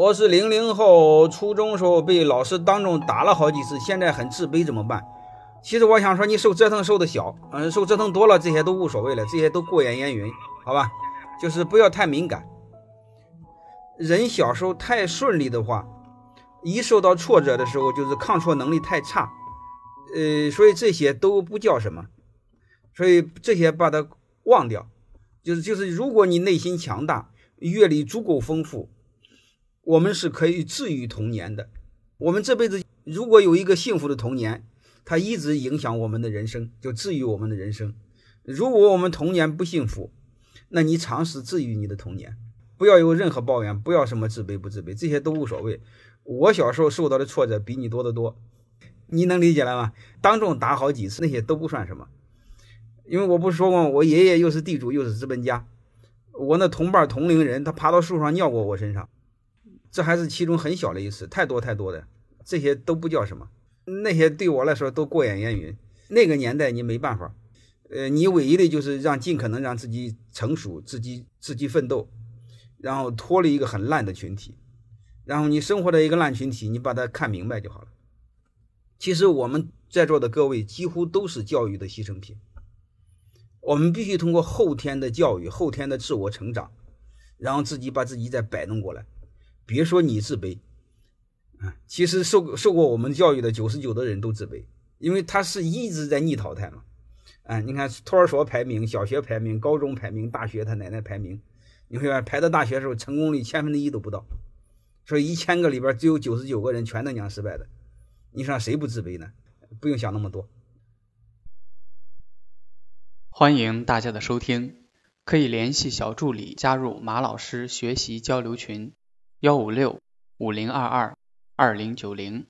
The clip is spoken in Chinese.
我是零零后，初中时候被老师当众打了好几次，现在很自卑，怎么办？其实我想说，你受折腾受的小，嗯，受折腾多了，这些都无所谓了，这些都过眼烟云，好吧？就是不要太敏感。人小时候太顺利的话，一受到挫折的时候，就是抗挫能力太差，呃，所以这些都不叫什么，所以这些把它忘掉。就是就是，如果你内心强大，阅历足够丰富，我们是可以治愈童年的。我们这辈子如果有一个幸福的童年，它一直影响我们的人生，就治愈我们的人生。如果我们童年不幸福，那你尝试治愈你的童年，不要有任何抱怨，不要什么自卑不自卑，这些都无所谓。我小时候受到的挫折比你多得多，你能理解了吗？当众打好几次，那些都不算什么。因为我不是说过，我爷爷又是地主又是资本家，我那同伴同龄人他爬到树上尿过我身上，这还是其中很小的一次，太多太多的这些都不叫什么，那些对我来说都过眼烟云。那个年代你没办法，呃，你唯一的就是让尽可能让自己成熟，自己自己奋斗，然后脱离一个很烂的群体，然后你生活在一个烂群体，你把它看明白就好了。其实我们在座的各位几乎都是教育的牺牲品。我们必须通过后天的教育、后天的自我成长，然后自己把自己再摆弄过来。别说你自卑，啊，其实受受过我们教育的九十九的人都自卑，因为他是一直在逆淘汰嘛。啊，你看托儿所排名、小学排名、高中排名、大学他奶奶排名，你会发排到大学的时候成功率千分之一都不到，所以一千个里边只有九十九个人全他娘失败的，你说谁不自卑呢？不用想那么多。欢迎大家的收听，可以联系小助理加入马老师学习交流群：幺五六五零二二二零九零。